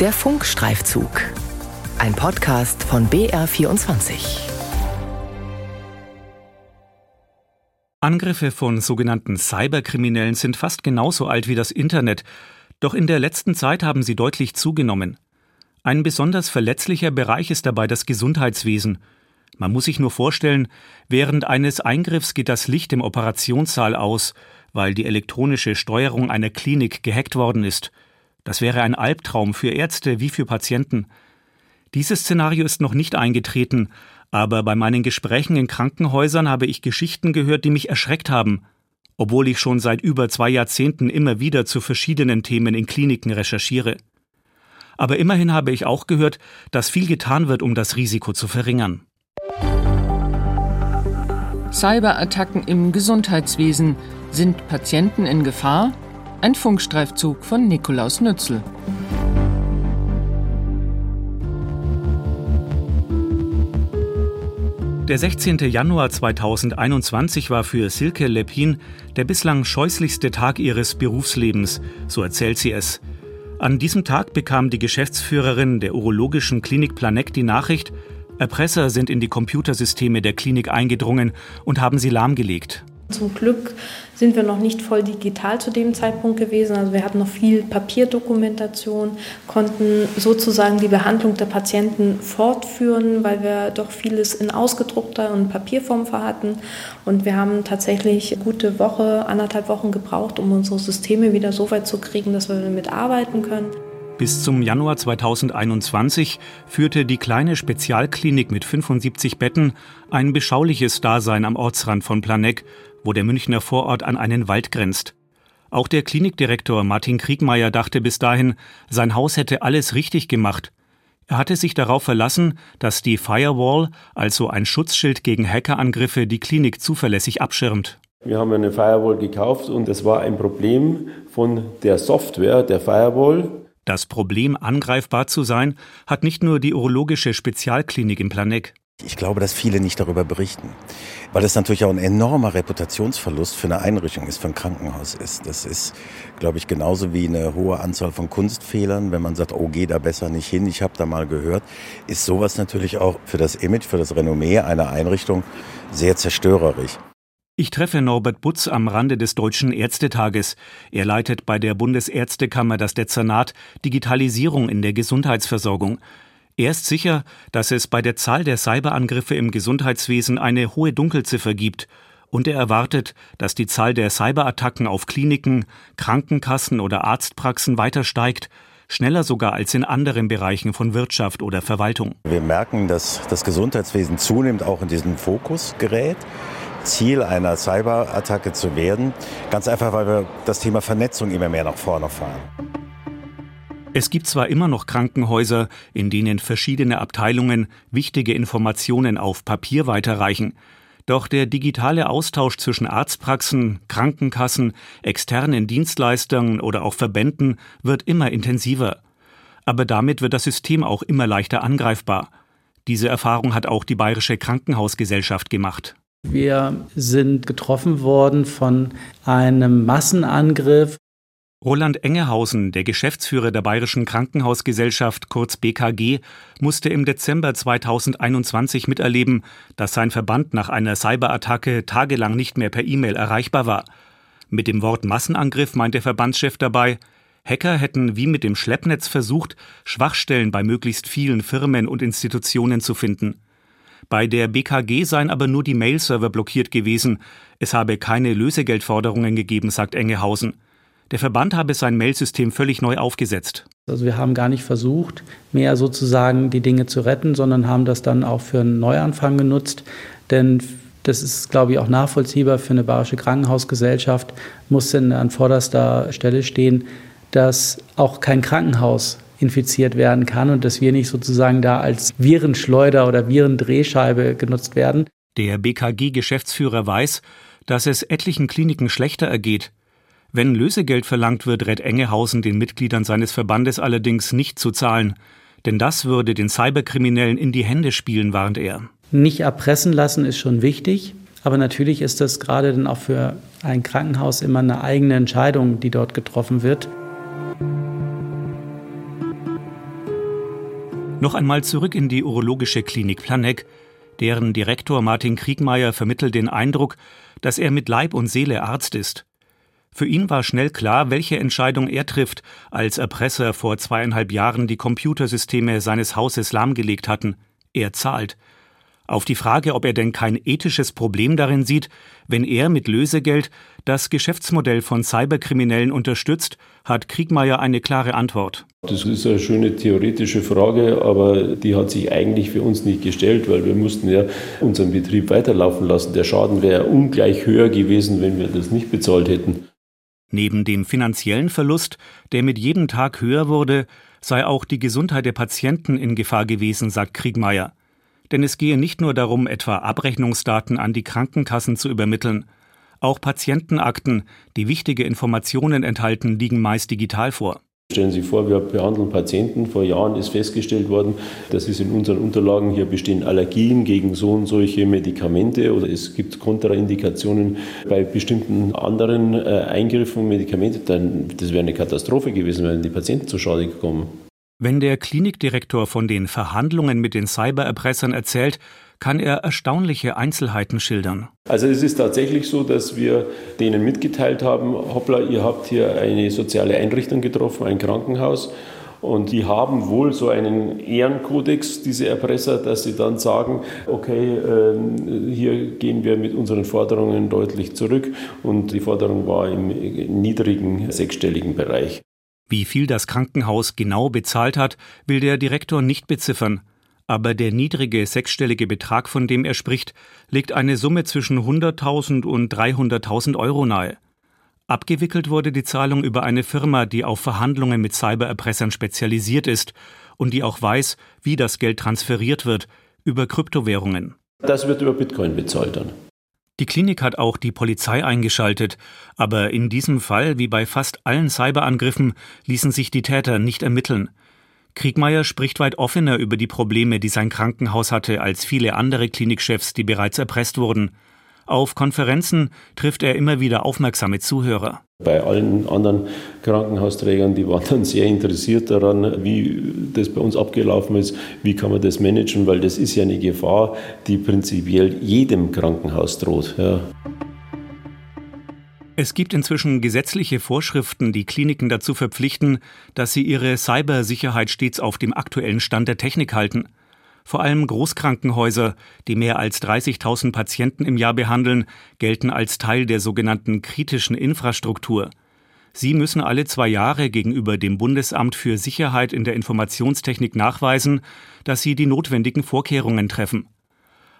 Der Funkstreifzug. Ein Podcast von BR24. Angriffe von sogenannten Cyberkriminellen sind fast genauso alt wie das Internet, doch in der letzten Zeit haben sie deutlich zugenommen. Ein besonders verletzlicher Bereich ist dabei das Gesundheitswesen. Man muss sich nur vorstellen, während eines Eingriffs geht das Licht im Operationssaal aus, weil die elektronische Steuerung einer Klinik gehackt worden ist. Das wäre ein Albtraum für Ärzte wie für Patienten. Dieses Szenario ist noch nicht eingetreten, aber bei meinen Gesprächen in Krankenhäusern habe ich Geschichten gehört, die mich erschreckt haben, obwohl ich schon seit über zwei Jahrzehnten immer wieder zu verschiedenen Themen in Kliniken recherchiere. Aber immerhin habe ich auch gehört, dass viel getan wird, um das Risiko zu verringern. Cyberattacken im Gesundheitswesen. Sind Patienten in Gefahr? Ein Funkstreifzug von Nikolaus Nützel. Der 16. Januar 2021 war für Silke Lepin der bislang scheußlichste Tag ihres Berufslebens, so erzählt sie es. An diesem Tag bekam die Geschäftsführerin der urologischen Klinik Planegg die Nachricht, Erpresser sind in die Computersysteme der Klinik eingedrungen und haben sie lahmgelegt. Zum Glück sind wir noch nicht voll digital zu dem Zeitpunkt gewesen. Also wir hatten noch viel Papierdokumentation, konnten sozusagen die Behandlung der Patienten fortführen, weil wir doch vieles in ausgedruckter und Papierform hatten. Und wir haben tatsächlich gute Woche, anderthalb Wochen gebraucht, um unsere Systeme wieder so weit zu kriegen, dass wir damit arbeiten können. Bis zum Januar 2021 führte die kleine Spezialklinik mit 75 Betten ein beschauliches Dasein am Ortsrand von Planegg, wo der Münchner Vorort an einen Wald grenzt. Auch der Klinikdirektor Martin Kriegmeier dachte bis dahin, sein Haus hätte alles richtig gemacht. Er hatte sich darauf verlassen, dass die Firewall, also ein Schutzschild gegen Hackerangriffe, die Klinik zuverlässig abschirmt. Wir haben eine Firewall gekauft und es war ein Problem von der Software der Firewall. Das Problem, angreifbar zu sein, hat nicht nur die urologische Spezialklinik im Planegg. Ich glaube, dass viele nicht darüber berichten, weil es natürlich auch ein enormer Reputationsverlust für eine Einrichtung ist, für ein Krankenhaus ist. Das ist, glaube ich, genauso wie eine hohe Anzahl von Kunstfehlern. Wenn man sagt, oh, geh da besser nicht hin, ich habe da mal gehört, ist sowas natürlich auch für das Image, für das Renommee einer Einrichtung sehr zerstörerisch. Ich treffe Norbert Butz am Rande des Deutschen Ärztetages. Er leitet bei der Bundesärztekammer das Dezernat Digitalisierung in der Gesundheitsversorgung. Er ist sicher, dass es bei der Zahl der Cyberangriffe im Gesundheitswesen eine hohe Dunkelziffer gibt. Und er erwartet, dass die Zahl der Cyberattacken auf Kliniken, Krankenkassen oder Arztpraxen weiter steigt, schneller sogar als in anderen Bereichen von Wirtschaft oder Verwaltung. Wir merken, dass das Gesundheitswesen zunehmend auch in diesen Fokus gerät. Ziel einer Cyberattacke zu werden. Ganz einfach, weil wir das Thema Vernetzung immer mehr nach vorne fahren. Es gibt zwar immer noch Krankenhäuser, in denen verschiedene Abteilungen wichtige Informationen auf Papier weiterreichen. Doch der digitale Austausch zwischen Arztpraxen, Krankenkassen, externen Dienstleistern oder auch Verbänden wird immer intensiver. Aber damit wird das System auch immer leichter angreifbar. Diese Erfahrung hat auch die Bayerische Krankenhausgesellschaft gemacht. Wir sind getroffen worden von einem Massenangriff. Roland Engehausen, der Geschäftsführer der Bayerischen Krankenhausgesellschaft kurz BKG, musste im Dezember 2021 miterleben, dass sein Verband nach einer Cyberattacke tagelang nicht mehr per E-Mail erreichbar war. Mit dem Wort Massenangriff meint der Verbandschef dabei, Hacker hätten wie mit dem Schleppnetz versucht, Schwachstellen bei möglichst vielen Firmen und Institutionen zu finden. Bei der BKG seien aber nur die Mail-Server blockiert gewesen. Es habe keine Lösegeldforderungen gegeben, sagt Engehausen. Der Verband habe sein Mailsystem völlig neu aufgesetzt. Also wir haben gar nicht versucht, mehr sozusagen die Dinge zu retten, sondern haben das dann auch für einen Neuanfang genutzt. Denn das ist, glaube ich, auch nachvollziehbar für eine bayerische Krankenhausgesellschaft, muss denn an vorderster Stelle stehen, dass auch kein Krankenhaus infiziert werden kann und dass wir nicht sozusagen da als Virenschleuder oder Virendrehscheibe genutzt werden. Der BKG-Geschäftsführer weiß, dass es etlichen Kliniken schlechter ergeht. Wenn Lösegeld verlangt wird, rät Engehausen den Mitgliedern seines Verbandes allerdings nicht zu zahlen. Denn das würde den Cyberkriminellen in die Hände spielen, warnt er. Nicht erpressen lassen ist schon wichtig. Aber natürlich ist das gerade dann auch für ein Krankenhaus immer eine eigene Entscheidung, die dort getroffen wird. Noch einmal zurück in die urologische Klinik Planegg. Deren Direktor Martin Kriegmeier vermittelt den Eindruck, dass er mit Leib und Seele Arzt ist. Für ihn war schnell klar, welche Entscheidung er trifft, als Erpresser vor zweieinhalb Jahren die Computersysteme seines Hauses lahmgelegt hatten. Er zahlt. Auf die Frage, ob er denn kein ethisches Problem darin sieht, wenn er mit Lösegeld das Geschäftsmodell von Cyberkriminellen unterstützt, hat Kriegmeier eine klare Antwort. Das ist eine schöne theoretische Frage, aber die hat sich eigentlich für uns nicht gestellt, weil wir mussten ja unseren Betrieb weiterlaufen lassen. Der Schaden wäre ungleich höher gewesen, wenn wir das nicht bezahlt hätten. Neben dem finanziellen Verlust, der mit jedem Tag höher wurde, sei auch die Gesundheit der Patienten in Gefahr gewesen, sagt Kriegmeier. Denn es gehe nicht nur darum, etwa Abrechnungsdaten an die Krankenkassen zu übermitteln. Auch Patientenakten, die wichtige Informationen enthalten, liegen meist digital vor. Stellen Sie sich vor, wir behandeln Patienten. Vor Jahren ist festgestellt worden, dass es in unseren Unterlagen hier bestehen Allergien gegen so und solche Medikamente oder es gibt Kontraindikationen bei bestimmten anderen äh, Eingriffen, Medikamente. Dann, das wäre eine Katastrophe gewesen, wenn die Patienten zu Schade gekommen. Wenn der Klinikdirektor von den Verhandlungen mit den Cybererpressern erzählt, kann er erstaunliche Einzelheiten schildern. Also es ist tatsächlich so, dass wir denen mitgeteilt haben, hoppla, ihr habt hier eine soziale Einrichtung getroffen, ein Krankenhaus. Und die haben wohl so einen Ehrenkodex, diese Erpresser, dass sie dann sagen, okay, äh, hier gehen wir mit unseren Forderungen deutlich zurück. Und die Forderung war im niedrigen sechsstelligen Bereich. Wie viel das Krankenhaus genau bezahlt hat, will der Direktor nicht beziffern. Aber der niedrige sechsstellige Betrag, von dem er spricht, legt eine Summe zwischen 100.000 und 300.000 Euro nahe. Abgewickelt wurde die Zahlung über eine Firma, die auf Verhandlungen mit Cybererpressern spezialisiert ist und die auch weiß, wie das Geld transferiert wird, über Kryptowährungen. Das wird über Bitcoin bezahlt dann. Die Klinik hat auch die Polizei eingeschaltet, aber in diesem Fall, wie bei fast allen Cyberangriffen, ließen sich die Täter nicht ermitteln. Kriegmeier spricht weit offener über die Probleme, die sein Krankenhaus hatte, als viele andere Klinikchefs, die bereits erpresst wurden. Auf Konferenzen trifft er immer wieder aufmerksame Zuhörer. Bei allen anderen Krankenhausträgern, die waren dann sehr interessiert daran, wie das bei uns abgelaufen ist, wie kann man das managen, weil das ist ja eine Gefahr, die prinzipiell jedem Krankenhaus droht. Ja. Es gibt inzwischen gesetzliche Vorschriften, die Kliniken dazu verpflichten, dass sie ihre Cybersicherheit stets auf dem aktuellen Stand der Technik halten. Vor allem Großkrankenhäuser, die mehr als 30.000 Patienten im Jahr behandeln, gelten als Teil der sogenannten kritischen Infrastruktur. Sie müssen alle zwei Jahre gegenüber dem Bundesamt für Sicherheit in der Informationstechnik nachweisen, dass sie die notwendigen Vorkehrungen treffen.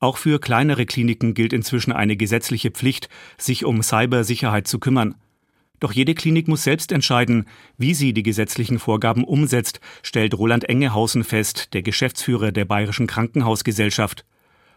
Auch für kleinere Kliniken gilt inzwischen eine gesetzliche Pflicht, sich um Cybersicherheit zu kümmern. Doch jede Klinik muss selbst entscheiden, wie sie die gesetzlichen Vorgaben umsetzt, stellt Roland Engehausen fest, der Geschäftsführer der Bayerischen Krankenhausgesellschaft.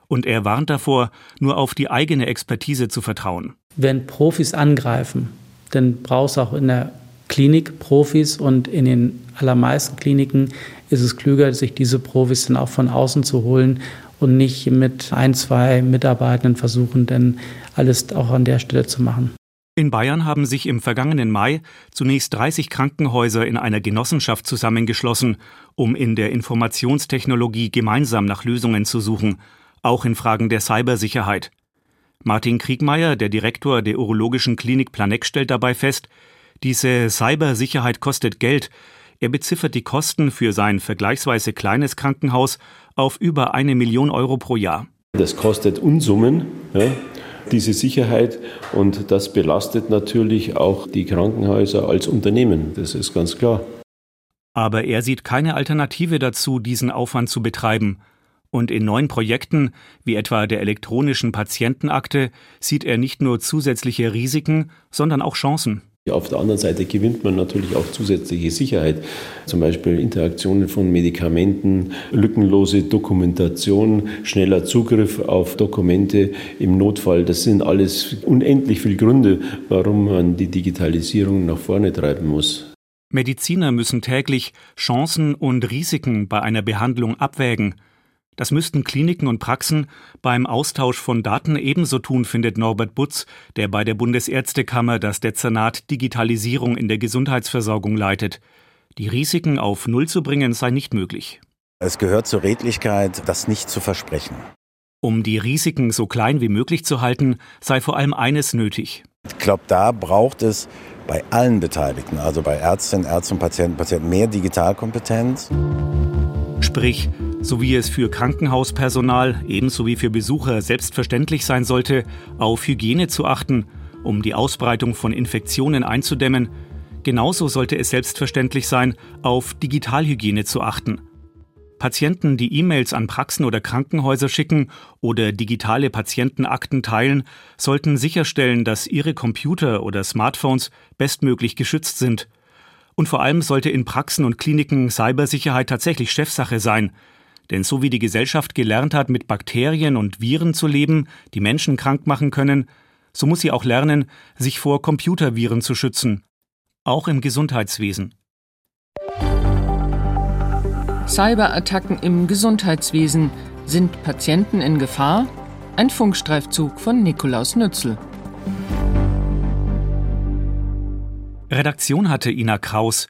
Und er warnt davor, nur auf die eigene Expertise zu vertrauen. Wenn Profis angreifen, dann brauchst du auch in der Klinik Profis und in den allermeisten Kliniken ist es klüger, sich diese Profis dann auch von außen zu holen und nicht mit ein, zwei Mitarbeitenden versuchen, denn alles auch an der Stelle zu machen. In Bayern haben sich im vergangenen Mai zunächst 30 Krankenhäuser in einer Genossenschaft zusammengeschlossen, um in der Informationstechnologie gemeinsam nach Lösungen zu suchen, auch in Fragen der Cybersicherheit. Martin Kriegmeier, der Direktor der Urologischen Klinik Planeck, stellt dabei fest, diese Cybersicherheit kostet Geld. Er beziffert die Kosten für sein vergleichsweise kleines Krankenhaus auf über eine Million Euro pro Jahr. Das kostet Unsummen. Ja diese Sicherheit und das belastet natürlich auch die Krankenhäuser als Unternehmen, das ist ganz klar. Aber er sieht keine Alternative dazu, diesen Aufwand zu betreiben. Und in neuen Projekten, wie etwa der elektronischen Patientenakte, sieht er nicht nur zusätzliche Risiken, sondern auch Chancen. Auf der anderen Seite gewinnt man natürlich auch zusätzliche Sicherheit, zum Beispiel Interaktionen von Medikamenten, lückenlose Dokumentation, schneller Zugriff auf Dokumente im Notfall. Das sind alles unendlich viele Gründe, warum man die Digitalisierung nach vorne treiben muss. Mediziner müssen täglich Chancen und Risiken bei einer Behandlung abwägen. Das müssten Kliniken und Praxen beim Austausch von Daten ebenso tun, findet Norbert Butz, der bei der Bundesärztekammer das Dezernat Digitalisierung in der Gesundheitsversorgung leitet. Die Risiken auf Null zu bringen sei nicht möglich. Es gehört zur Redlichkeit, das nicht zu versprechen. Um die Risiken so klein wie möglich zu halten, sei vor allem eines nötig. Ich glaube, da braucht es bei allen Beteiligten, also bei Ärztinnen, Ärzten, Patienten, Patienten, mehr Digitalkompetenz. Sprich, so wie es für Krankenhauspersonal ebenso wie für Besucher selbstverständlich sein sollte, auf Hygiene zu achten, um die Ausbreitung von Infektionen einzudämmen, genauso sollte es selbstverständlich sein, auf Digitalhygiene zu achten. Patienten, die E-Mails an Praxen oder Krankenhäuser schicken oder digitale Patientenakten teilen, sollten sicherstellen, dass ihre Computer oder Smartphones bestmöglich geschützt sind. Und vor allem sollte in Praxen und Kliniken Cybersicherheit tatsächlich Chefsache sein. Denn so wie die Gesellschaft gelernt hat, mit Bakterien und Viren zu leben, die Menschen krank machen können, so muss sie auch lernen, sich vor Computerviren zu schützen. Auch im Gesundheitswesen. Cyberattacken im Gesundheitswesen. Sind Patienten in Gefahr? Ein Funkstreifzug von Nikolaus Nützel. Redaktion hatte Ina Kraus.